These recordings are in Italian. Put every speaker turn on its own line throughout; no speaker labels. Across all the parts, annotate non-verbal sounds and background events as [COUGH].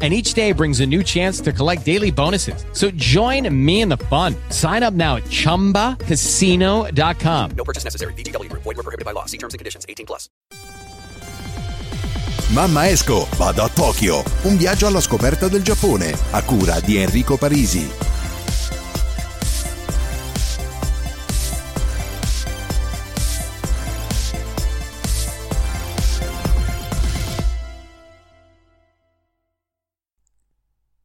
and each day brings a new chance to collect daily bonuses. So join me in the fun. Sign up now at ChumbaCasino.com.
No purchase necessary. VGW Group. Void were prohibited by law. See terms and conditions. 18 plus.
Mamma esco, vado a Tokyo. Un viaggio alla scoperta del Giappone. A cura di Enrico Parisi.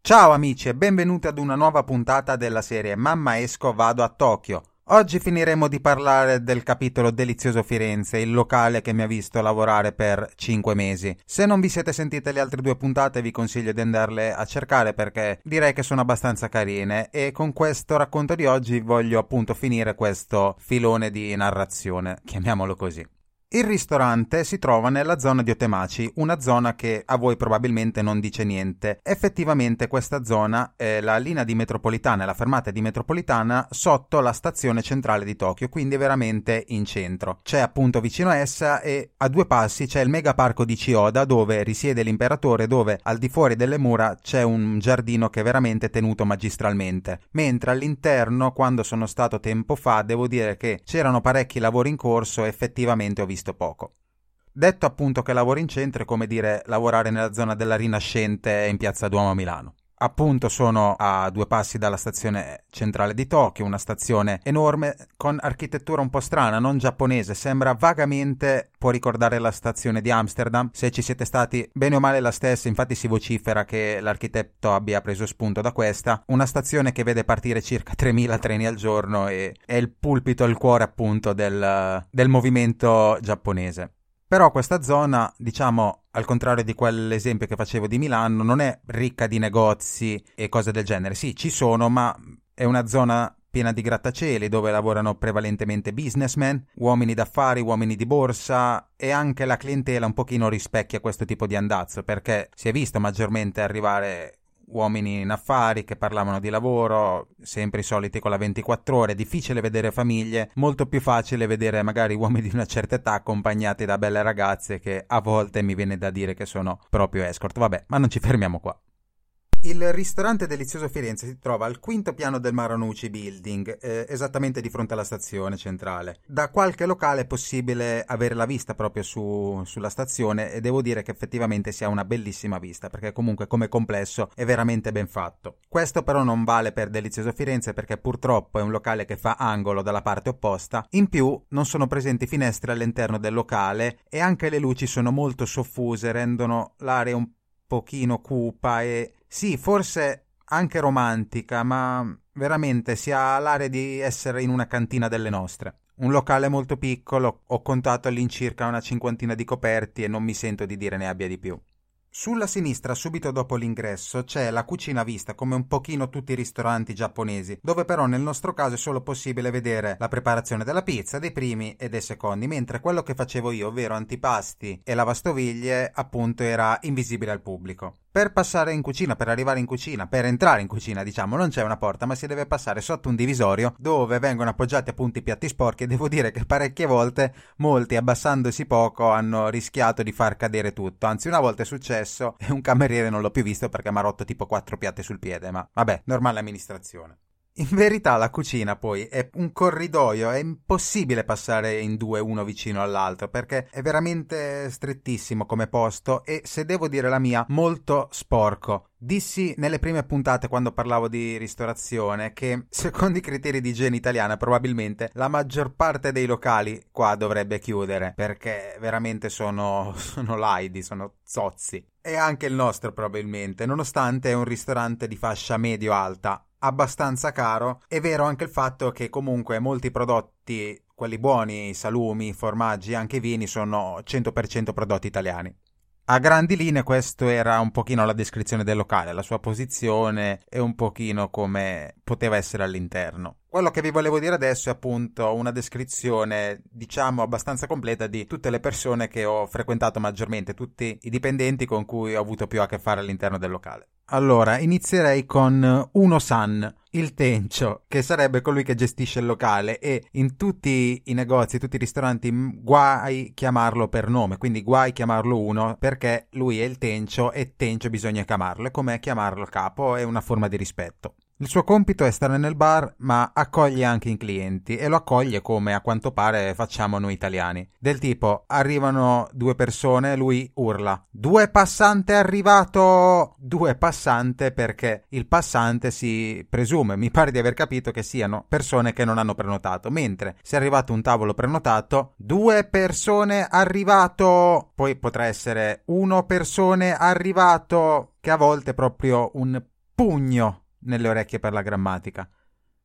Ciao amici e benvenuti ad una nuova puntata della serie Mamma esco vado a Tokyo. Oggi finiremo di parlare del capitolo Delizioso Firenze, il locale che mi ha visto lavorare per 5 mesi. Se non vi siete sentite le altre due puntate vi consiglio di andarle a cercare perché direi che sono abbastanza carine e con questo racconto di oggi voglio appunto finire questo filone di narrazione, chiamiamolo così. Il ristorante si trova nella zona di Otemaci, una zona che a voi probabilmente non dice niente. Effettivamente questa zona è la linea di metropolitana, la fermata di metropolitana sotto la stazione centrale di Tokyo, quindi veramente in centro. C'è appunto vicino a essa e a due passi c'è il megaparco di Chiyoda dove risiede l'imperatore, dove al di fuori delle mura c'è un giardino che è veramente tenuto magistralmente. Mentre all'interno, quando sono stato tempo fa, devo dire che c'erano parecchi lavori in corso e effettivamente ho visto poco. Detto appunto che lavoro in centro è come dire lavorare nella zona della Rinascente in Piazza Duomo a Milano. Appunto sono a due passi dalla stazione centrale di Tokyo, una stazione enorme con architettura un po' strana, non giapponese, sembra vagamente, può ricordare la stazione di Amsterdam, se ci siete stati bene o male la stessa, infatti si vocifera che l'architetto abbia preso spunto da questa, una stazione che vede partire circa [LAUGHS] 3000 treni al giorno e è il pulpito, il cuore appunto del, del movimento giapponese. Però questa zona, diciamo, al contrario di quell'esempio che facevo di Milano, non è ricca di negozi e cose del genere. Sì, ci sono, ma è una zona piena di grattacieli dove lavorano prevalentemente businessmen, uomini d'affari, uomini di borsa e anche la clientela un pochino rispecchia questo tipo di andazzo perché si è visto maggiormente arrivare uomini in affari che parlavano di lavoro, sempre i soliti con la 24 ore, difficile vedere famiglie, molto più facile vedere magari uomini [LAUGHS] di una certa età accompagnati da belle ragazze che a volte mi viene da dire che sono proprio escort. Vabbè, ma non ci fermiamo qua. Il ristorante Delizioso Firenze si trova al quinto piano del Maronucci Building, eh, esattamente di fronte alla stazione centrale. Da qualche locale è possibile avere la vista proprio su, sulla stazione e devo dire che effettivamente si ha una bellissima vista, perché comunque come complesso è veramente ben fatto. Questo però non vale per Delizioso Firenze perché purtroppo è un locale che fa angolo dalla parte opposta, in più non sono presenti finestre all'interno del locale e anche le luci sono molto soffuse, rendono l'area un pochino cupa e sì, forse anche romantica, ma veramente si ha l'area di essere in una cantina delle nostre. Un locale molto piccolo, ho contato all'incirca una cinquantina di coperti e non mi sento di dire ne abbia di più. Sulla sinistra, subito dopo l'ingresso, c'è la cucina vista, come un pochino tutti i ristoranti giapponesi, dove però nel nostro caso è solo possibile vedere la preparazione della pizza, dei primi e dei secondi, mentre quello che facevo io, ovvero antipasti e lavastoviglie, appunto era invisibile al pubblico. Per passare in cucina, per arrivare in cucina, per entrare in cucina, diciamo, non c'è una porta, ma si deve passare sotto un divisorio dove vengono appoggiati appunto i piatti sporchi e devo dire che parecchie volte molti, abbassandosi poco, hanno rischiato di far cadere tutto. Anzi, una volta è successo e un cameriere non l'ho più visto perché mi ha rotto tipo quattro piatti sul piede, ma vabbè, normale amministrazione. In verità la cucina poi è un corridoio, è impossibile passare in due uno vicino all'altro perché è veramente strettissimo come posto e se devo dire la mia molto sporco. Dissi nelle prime puntate quando parlavo di ristorazione che secondo i criteri di igiene italiana probabilmente la maggior parte dei locali qua dovrebbe chiudere perché veramente sono, sono laidi, sono zozzi. E anche il nostro probabilmente, nonostante è un ristorante di fascia medio-alta abbastanza caro. È vero anche il fatto che comunque molti prodotti, quelli buoni, salumi, formaggi, anche vini, sono 100% prodotti italiani. A grandi linee questo era un pochino la descrizione del locale, la sua posizione e un pochino come poteva essere all'interno. Quello che vi volevo dire adesso è appunto una descrizione, diciamo, abbastanza completa di tutte le persone che ho frequentato maggiormente, tutti i dipendenti con cui ho avuto più a che fare all'interno del locale. Allora, inizierei con Uno San, il tencio, che sarebbe colui che gestisce il locale e in tutti i negozi, tutti i ristoranti, guai chiamarlo per nome, quindi guai chiamarlo uno perché lui è il tencio e tencio bisogna chiamarlo, è come chiamarlo capo, è una forma di rispetto. Il suo compito è stare nel bar, ma accoglie anche i clienti e lo accoglie come a quanto pare facciamo noi italiani. Del tipo, arrivano due persone, lui urla: Due passante arrivato! Due passante perché il passante si presume, mi pare di aver capito che siano persone che non hanno prenotato, mentre se è arrivato un tavolo prenotato, due persone arrivato! Poi potrà essere uno persone arrivato, che a volte è proprio un pugno nelle orecchie per la grammatica.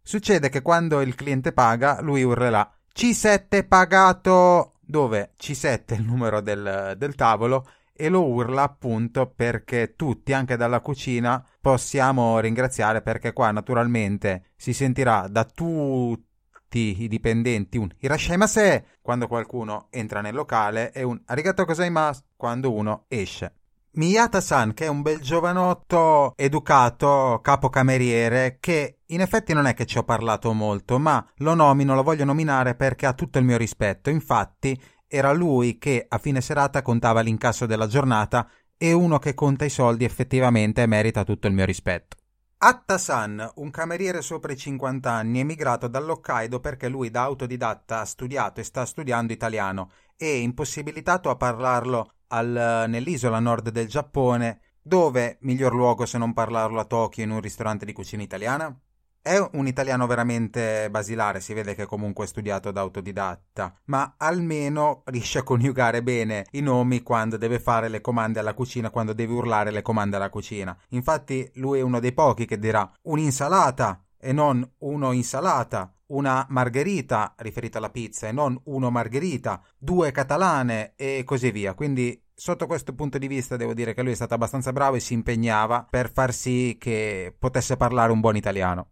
Succede che quando il cliente paga, lui urlerà C7 pagato, dove C7 è il numero del, del tavolo e lo urla appunto perché tutti, anche dalla cucina, possiamo ringraziare perché qua naturalmente si sentirà da tutti i dipendenti un Irashaimase quando qualcuno entra nel locale e un Arigato gozaimasu quando uno esce. Miyata-san, che è un bel giovanotto educato capocameriere che in effetti non è che ci ho parlato molto, ma lo nomino, lo voglio nominare perché ha tutto il mio rispetto. Infatti, era lui che a fine serata contava l'incasso della giornata e uno che conta i soldi effettivamente merita tutto il mio rispetto. Atta-san, un cameriere sopra i 50 anni, emigrato dall'Hokkaido perché lui da autodidatta ha studiato e sta studiando italiano e impossibilitato a parlarlo al, nell'isola nord del Giappone, dove miglior luogo se non parlarlo a Tokyo in un ristorante di cucina italiana? È un italiano veramente basilare, si vede che comunque studiato da autodidatta, ma almeno riesce a coniugare bene i nomi quando deve fare le comande alla cucina, quando deve urlare le comande alla cucina. Infatti lui è uno dei pochi che dirà un'insalata e non uno insalata, una margherita riferita alla pizza e non uno margherita, due catalane e così via. Quindi sotto questo punto di vista devo dire che lui è stato abbastanza bravo e si impegnava per far sì che potesse parlare un buon italiano.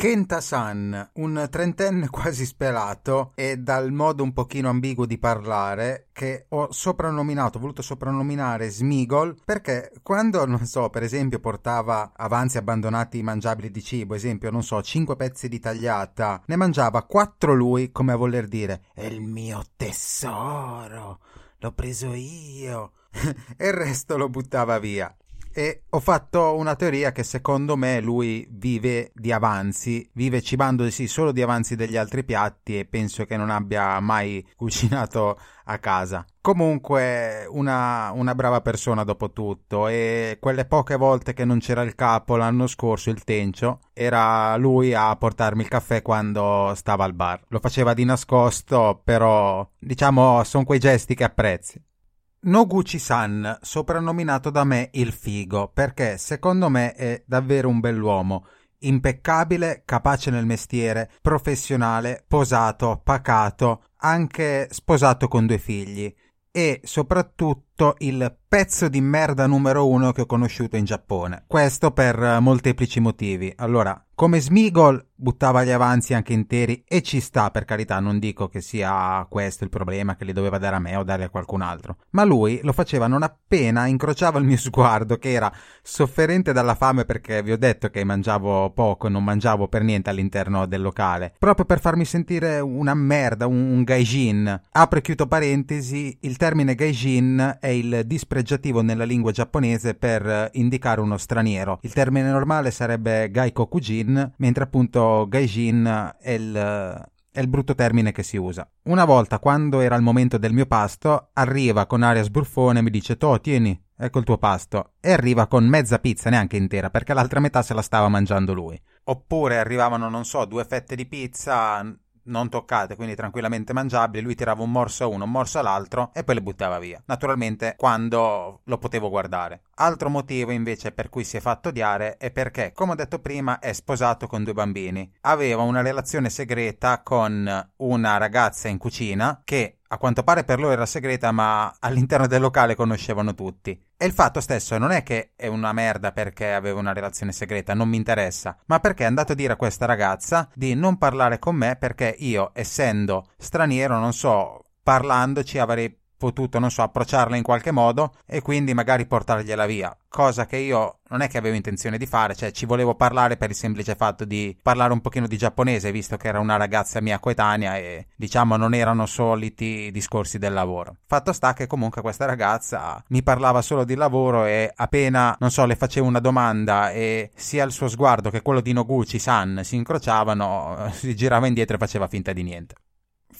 Kenta-san, un trentenne [LAUGHS] quasi sperato e dal modo un pochino ambiguo di parlare che ho soprannominato, ho voluto soprannominare Smigol perché quando, non so, per esempio portava avanzi abbandonati mangiabili di cibo, esempio, non so, 5 pezzi di tagliata, ne mangiava 4 lui come a voler dire è il mio tesoro, l'ho preso io [LAUGHS] e il resto lo buttava via e ho fatto una teoria che secondo me lui vive di avanzi, vive cibandosi solo di avanzi degli altri piatti e penso che non abbia mai [LAUGHS] cucinato a casa. Comunque una, una brava persona dopo tutto e quelle poche volte che non c'era il capo l'anno scorso, il Tencio, era lui a portarmi il caffè quando stava al bar. Lo faceva di nascosto, però diciamo sono quei gesti che apprezzi. Noguchi-san, soprannominato da me il figo, perché secondo me è davvero un bell'uomo, impeccabile, capace nel mestiere, professionale, posato, pacato, anche sposato con due figli. E soprattutto il pezzo di merda numero uno che ho conosciuto in Giappone. Questo per molteplici motivi. Allora, come Smigol buttava gli avanzi anche interi e ci sta per carità, non dico che sia questo il problema che li doveva dare a me o dare a qualcun altro, ma lui lo faceva non appena incrociava il mio sguardo che era sofferente dalla fame perché vi ho detto che mangiavo poco e non mangiavo per niente all'interno del locale, proprio per farmi sentire una merda, un, un gaijin. Apro e chiudo parentesi, il termine gaijin è il dispregiativo nella lingua giapponese per indicare uno straniero. Il termine normale sarebbe gaiko kujin mentre appunto gaijin è il, è il brutto termine che si usa. Una volta, quando era il momento del mio pasto, arriva con aria sbruffone e mi dice: To, tieni, ecco il tuo pasto. E arriva con mezza pizza, neanche intera, perché l'altra metà se la stava mangiando lui. Oppure arrivavano, non so, due fette di pizza non toccate, quindi tranquillamente mangiabili. Lui tirava un morso a uno, un morso all'altro e poi le buttava via. Naturalmente quando lo potevo guardare. Altro motivo invece per cui si è fatto odiare è perché, come ho detto prima, è sposato con due bambini. Aveva una relazione segreta con una ragazza in cucina che a quanto pare per loro era segreta, ma all'interno del locale conoscevano tutti. E il fatto stesso non è che è una merda perché aveva una relazione segreta, non mi interessa, ma perché è andato a dire a questa ragazza di non parlare con me perché io, essendo straniero, non so, parlandoci avrei potuto, non so, approcciarla in qualche modo e quindi magari portargliela via. Cosa che io non è che avevo intenzione di fare, cioè ci volevo parlare per il semplice fatto di parlare un pochino di giapponese, visto che era una ragazza mia coetanea e diciamo non erano soliti discorsi del lavoro. Fatto sta che comunque questa ragazza mi parlava solo di lavoro e appena, non so, le facevo una domanda e sia il suo sguardo che quello di Noguchi-san si incrociavano, [LAUGHS] si girava indietro e faceva finta di niente.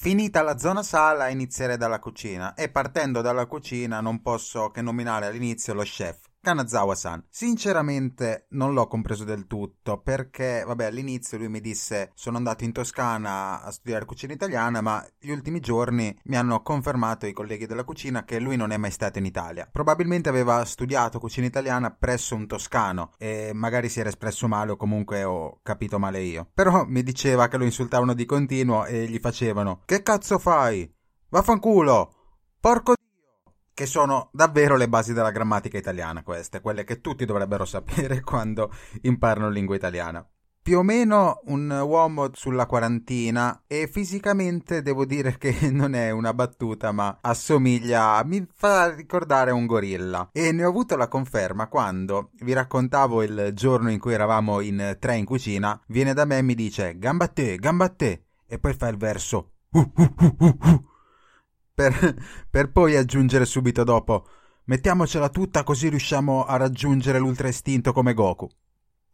Finita la zona sala inizierei dalla cucina e partendo dalla cucina non posso che nominare all'inizio lo chef. Kanazawa-san. Sinceramente non l'ho compreso del tutto perché, vabbè, all'inizio lui mi disse sono andato in Toscana a studiare cucina italiana, ma gli ultimi giorni mi hanno confermato i colleghi della cucina che lui non è mai stato in Italia. Probabilmente aveva studiato cucina italiana presso un toscano e magari si era espresso male o comunque ho capito male io. Però mi diceva che lo insultavano di continuo e gli facevano Che cazzo fai? Vaffanculo! Porco che sono davvero le basi della grammatica italiana queste, quelle che tutti dovrebbero sapere [LAUGHS] quando imparano lingua italiana. Più o meno un uomo sulla quarantina e fisicamente devo dire che [LAUGHS] non è una battuta ma assomiglia, mi fa ricordare un gorilla e ne ho avuto la conferma quando vi raccontavo il giorno in cui eravamo in tre in cucina, viene da me e mi dice gamba a te, gamba a te e poi fa il verso uh, uh, uh, uh, uh per, per poi aggiungere subito dopo mettiamocela tutta così riusciamo a raggiungere l'ultra istinto come Goku.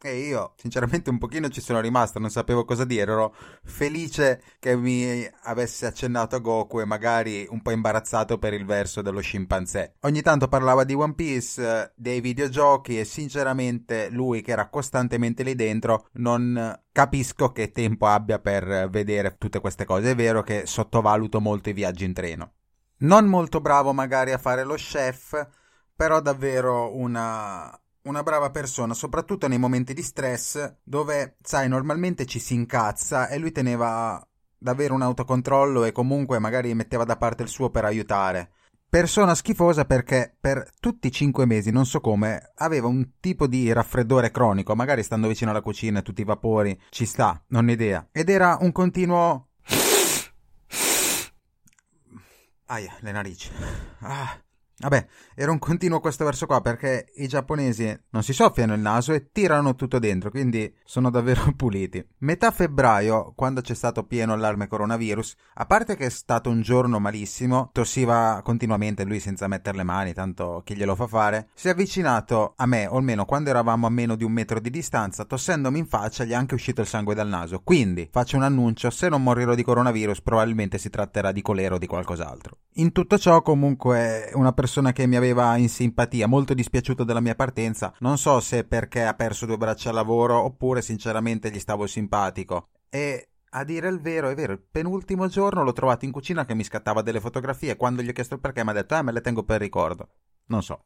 E io, sinceramente, un pochino ci sono rimasto, non sapevo cosa dire, ero felice che mi avesse accennato a Goku e magari un po' imbarazzato per il verso dello scimpanzé. Ogni tanto parlava di One Piece, dei videogiochi e sinceramente lui che era costantemente lì dentro non capisco che tempo abbia per vedere tutte queste cose. È vero che sottovaluto molto i viaggi in treno. Non molto bravo magari a fare lo chef, però davvero una una brava persona, soprattutto nei momenti di stress, dove, sai, normalmente ci si incazza e lui teneva davvero un autocontrollo e comunque magari metteva da parte il suo per aiutare. Persona schifosa perché per tutti i cinque mesi, non so come, aveva un tipo di raffreddore cronico, magari stando vicino alla cucina, tutti i vapori, ci sta, non ho idea. Ed era un continuo... [SNIFFS] Aia, le narici. Ah. Vabbè, era un continuo questo verso qua perché i giapponesi non si soffiano il naso e tirano tutto dentro, quindi sono davvero [LAUGHS] puliti. Metà febbraio, quando c'è stato pieno allarme coronavirus, a parte che è stato un giorno malissimo, tossiva continuamente lui senza mettere le mani, tanto chi glielo fa fare, si è avvicinato a me, o almeno quando eravamo a meno di un metro di distanza, tossendomi in faccia gli è anche uscito il sangue dal naso. Quindi, faccio un annuncio, se non morirò di coronavirus probabilmente si tratterà di colero o di qualcos'altro. In tutto ciò comunque una persona persona che mi aveva in simpatia, molto dispiaciuto della mia partenza. Non so se perché ha perso due braccia al lavoro oppure sinceramente gli stavo simpatico. E a dire il vero, è vero, il penultimo giorno l'ho trovato in cucina che mi scattava delle fotografie. Quando gli ho chiesto il perché mi ha detto, eh, me le tengo per ricordo. Non so.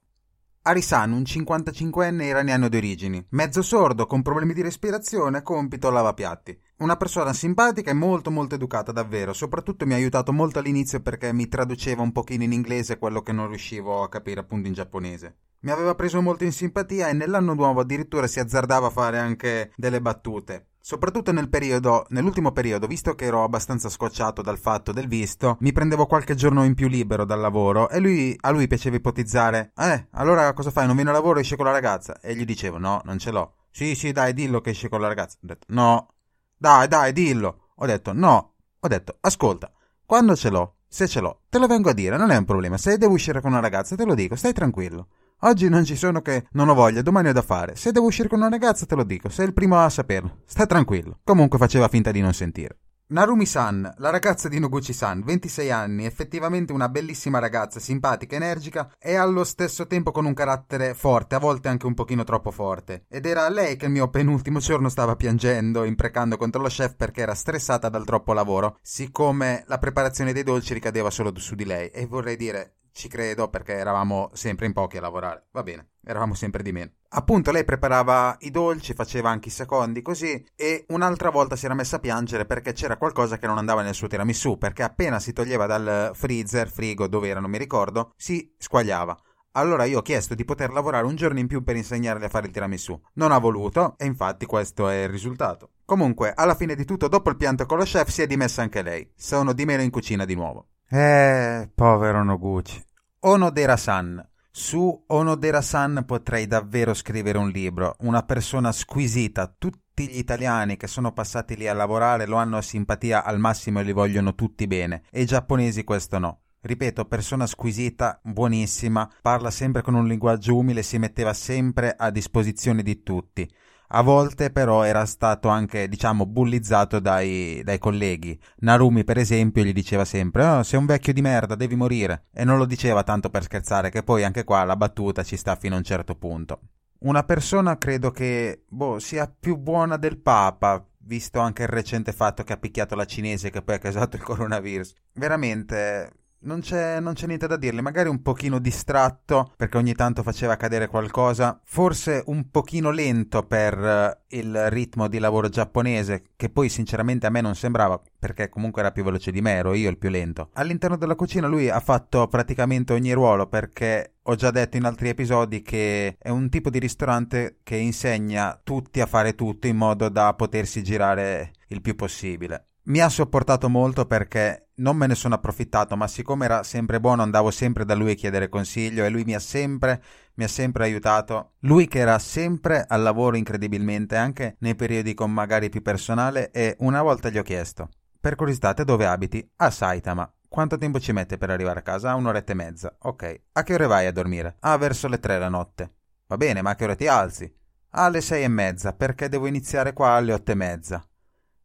Arisan, un 55enne iraniano di origini, mezzo sordo, con problemi di respirazione, compito lavapiatti. Una persona simpatica e molto molto educata davvero, soprattutto mi ha aiutato molto all'inizio perché mi traduceva un pochino in inglese quello che non riuscivo a capire appunto in giapponese. Mi aveva preso molto in simpatia e nell'anno nuovo addirittura si azzardava a fare anche delle battute. Soprattutto nel periodo, nell'ultimo periodo, visto che ero abbastanza scocciato dal fatto del visto, mi prendevo qualche giorno in più libero dal lavoro e lui, a lui piaceva ipotizzare: Eh, allora cosa fai? Non vieni a lavoro esci con la ragazza? E gli dicevo: No, non ce l'ho. Sì, sì, dai, dillo che esci con la ragazza. Ho detto: No. Dai, dai, dillo. Ho detto: No. Ho detto: Ascolta, quando ce l'ho, se ce l'ho, te lo vengo a dire, non è un problema. Se devo uscire con una ragazza, te lo dico, stai tranquillo. Oggi non ci sono che non ho voglia, domani ho da fare. Se devo uscire con una ragazza te lo dico, sei il primo a saperlo. Sta tranquillo. Comunque faceva finta di non sentire. Narumi-san, la ragazza di Noguchi-san, 26 anni, effettivamente una bellissima ragazza, simpatica, energica e allo stesso tempo con un carattere forte, a volte anche un pochino troppo forte. Ed era lei che il mio penultimo giorno stava piangendo, imprecando contro lo chef perché era stressata dal troppo lavoro, siccome la preparazione dei dolci ricadeva solo su di lei. E vorrei dire, Ci credo perché eravamo sempre in pochi a lavorare. Va bene, eravamo sempre di meno. Appunto, lei preparava i dolci, faceva anche i secondi così e un'altra volta si era messa a piangere perché c'era qualcosa che non andava nel suo tiramisù, perché appena si toglieva dal freezer, frigo, dove era, non mi ricordo, si squagliava. Allora io ho chiesto di poter lavorare un giorno in più per insegnarle a fare il tiramisù. Non ha voluto e infatti questo è il risultato. Comunque, alla fine di tutto, dopo il pianto con lo chef, si è dimessa anche lei. Sono di meno in cucina di nuovo. Eh, povero Noguchi. Onodera-san. Su Onodera-san potrei davvero scrivere un libro. Una persona squisita. Tutti gli italiani che sono passati lì a lavorare lo hanno a simpatia al massimo e li vogliono tutti bene. E i giapponesi questo no. Ripeto, persona squisita, buonissima, parla sempre con un linguaggio umile, si metteva sempre a disposizione di tutti. A volte però era stato anche, diciamo, bullizzato dai, dai colleghi. Narumi, per esempio, gli diceva sempre oh, sei un vecchio di merda, devi morire. E non lo diceva tanto per scherzare, che poi anche qua la battuta ci sta fino a un certo punto. Una persona credo che, boh, sia più buona del Papa, visto anche il recente fatto che ha picchiato la cinese che poi ha causato il coronavirus. Veramente, non c'è, non c'è, niente da dirle, magari un pochino distratto perché ogni tanto faceva cadere qualcosa, forse un pochino lento per uh, il ritmo di lavoro giapponese, che poi sinceramente a me non sembrava, perché comunque era più veloce di me, ero io il più lento. All'interno della cucina lui ha fatto praticamente ogni ruolo perché ho già detto in altri episodi che è un tipo di ristorante che insegna tutti a fare tutto in modo da potersi girare il più possibile. Mi ha sopportato molto perché non me ne sono approfittato, ma siccome era sempre buono andavo sempre da lui a chiedere consiglio e lui mi ha sempre, mi ha sempre aiutato. Lui che era sempre al lavoro incredibilmente, anche nei periodi con magari più personale, e una volta gli ho chiesto, per curiosità, te dove abiti? A Saitama. Quanto tempo ci mette per arrivare a casa? Un'oretta e mezza. Ok. A che ore vai a dormire? Ah, verso le tre la notte. Va bene, ma a che ore ti alzi? Alle sei e mezza, perché devo iniziare qua alle otto e mezza.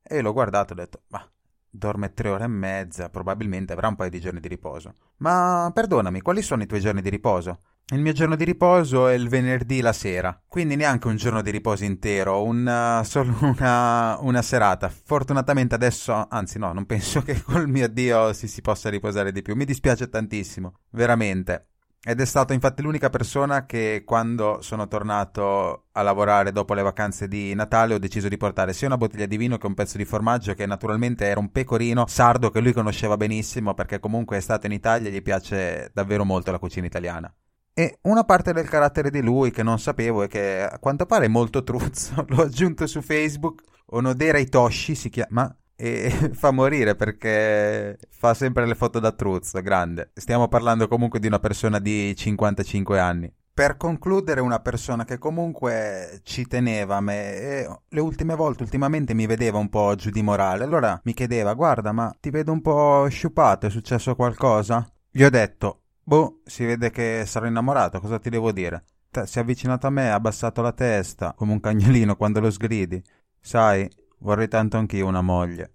E l'ho guardato e ho detto, ma dorme tre ore e mezza, probabilmente avrà un paio di giorni di riposo. Ma perdonami, quali sono i tuoi giorni di riposo? Il mio giorno di riposo è il venerdì la sera, quindi neanche un giorno di riposo intero, una, solo una, una serata. Fortunatamente adesso, anzi no, non penso [LAUGHS] che col mio Dio si, si possa riposare di più. Mi dispiace tantissimo, veramente. Ed è stato infatti l'unica persona che quando sono tornato a lavorare dopo le vacanze di Natale ho deciso di portare sia una bottiglia di vino che un pezzo di formaggio che naturalmente era un pecorino sardo che lui conosceva benissimo perché comunque è stato in Italia e gli piace davvero molto la cucina italiana. E una parte del carattere di lui che non sapevo e che a quanto pare è molto truzzo, [LAUGHS] l'ho aggiunto su Facebook, Onodera Itoshi si chiama, e [LAUGHS] fa morire perché fa sempre le foto da truzzo, grande. Stiamo parlando comunque di una persona di 55 anni. Per concludere, una persona che comunque ci teneva a me e le ultime volte, ultimamente mi vedeva un po' giù di morale, allora mi chiedeva, guarda, ma ti vedo un po' sciupato, è successo qualcosa? Gli ho detto, boh, si vede che sarò innamorato, cosa ti devo dire? Si è avvicinato a me, ha abbassato la testa, come un cagnolino quando lo sgridi. Sai, Vorrei tanto anch'io una moglie.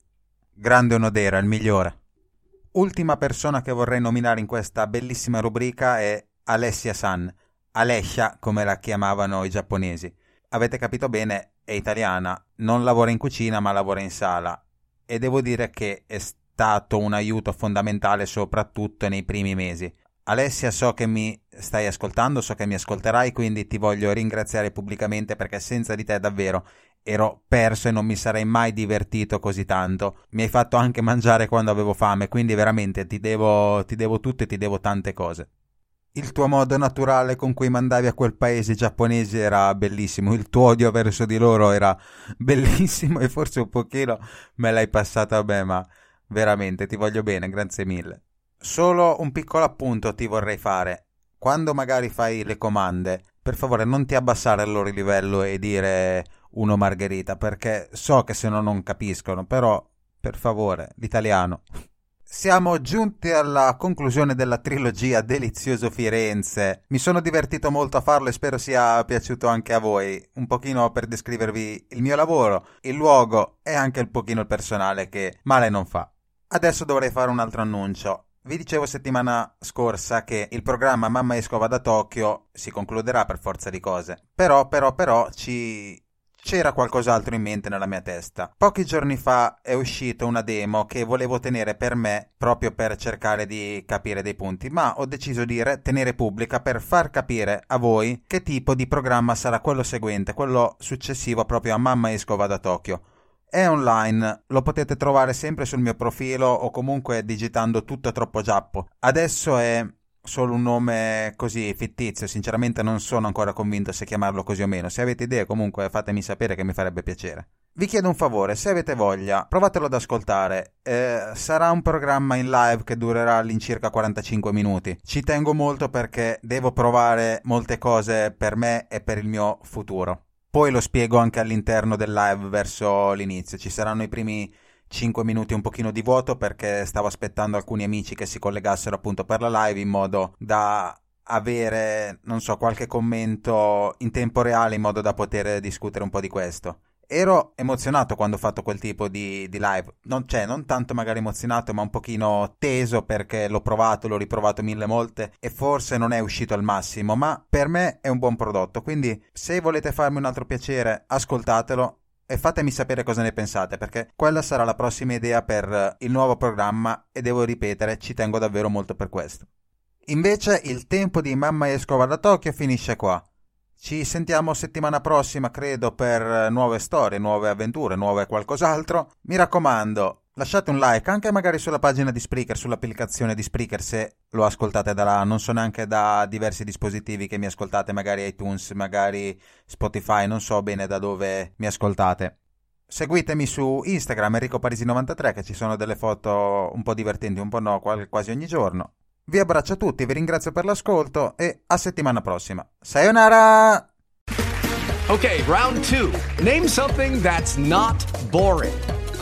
Grande Onodera, il migliore. Ultima persona che vorrei nominare in questa bellissima rubrica è Alessia San, Alessia come la chiamavano i giapponesi. Avete capito bene, è italiana, non lavora in cucina ma lavora in sala e devo dire che è stato un aiuto fondamentale soprattutto nei primi mesi. Alessia, so che mi stai ascoltando, so che mi ascolterai, quindi ti voglio ringraziare pubblicamente perché senza di te davvero ero perso e non mi sarei mai divertito così tanto. Mi hai fatto anche mangiare quando avevo fame, quindi veramente ti devo, ti devo tutto e ti devo tante cose. Il tuo modo naturale con cui mandavi a quel paese giapponese era bellissimo, il tuo odio verso di loro era [LAUGHS] bellissimo e forse un pochino me l'hai passato a me, ma veramente ti voglio bene, grazie mille. Solo un piccolo appunto ti vorrei fare. Quando magari fai le comande, per favore non ti abbassare al loro livello e dire uno margherita, perché so che se no non capiscono, però per favore, l'italiano. Siamo giunti alla conclusione della trilogia Delizioso Firenze. Mi sono divertito molto a farlo e spero sia piaciuto anche a voi. Un pochino per descrivervi il mio lavoro, il luogo e anche un pochino il personale che male non fa. Adesso dovrei fare un altro annuncio. Vi dicevo settimana scorsa che il programma Mamma Escova da Tokyo si concluderà per forza di cose. Però, però, però ci c'era qualcos'altro in mente nella mia testa. Pochi giorni fa è uscita una demo che volevo tenere per me proprio per cercare di capire dei punti, ma ho deciso di re- tenere pubblica per far capire a voi che tipo di programma sarà quello seguente, quello successivo proprio a Mamma Esco Vado a Tokyo. È online, lo potete trovare sempre sul mio profilo o comunque digitando tutto troppo giappo. Adesso è solo un nome così fittizio, sinceramente non sono ancora convinto se chiamarlo così o meno. Se avete idee comunque fatemi sapere che mi farebbe piacere. Vi chiedo un favore, se avete voglia, provatelo ad ascoltare. Eh, sarà un programma in live che durerà all'incirca 45 minuti. Ci tengo molto perché devo provare molte cose per me e per il mio futuro. Poi lo spiego anche all'interno del live verso l'inizio. Ci saranno i primi 5 minuti un pochino di vuoto perché stavo aspettando alcuni amici che si collegassero appunto per la live in modo da avere, non so, qualche commento in tempo reale in modo da poter discutere un po' di questo. Ero emozionato quando ho fatto quel tipo di, di live, non, cioè non tanto magari emozionato ma un pochino teso perché l'ho provato, l'ho riprovato mille volte e forse non è uscito al massimo, ma per me è un buon prodotto, quindi se volete farmi un altro piacere ascoltatelo e fatemi sapere cosa ne pensate perché quella sarà la prossima idea per il nuovo programma e devo ripetere ci tengo davvero molto per questo. Invece il tempo di Mamma Escova da Tokyo finisce qua. Ci sentiamo settimana prossima, credo, per nuove storie, nuove avventure, nuove qualcos'altro. Mi raccomando, lasciate un like anche magari sulla pagina di Spreaker, sull'applicazione di Spreaker se lo ascoltate da là. Non so neanche da diversi dispositivi che mi ascoltate, magari iTunes, magari Spotify, non so bene da dove mi ascoltate. Seguitemi su Instagram Enrico Parisi93 che ci sono delle foto un po' divertenti, un po' no, quasi ogni giorno. Vi abbraccio tutti, vi ringrazio per l'ascolto e a settimana prossima. Sayonara!
Okay, round two. Name something that's not boring.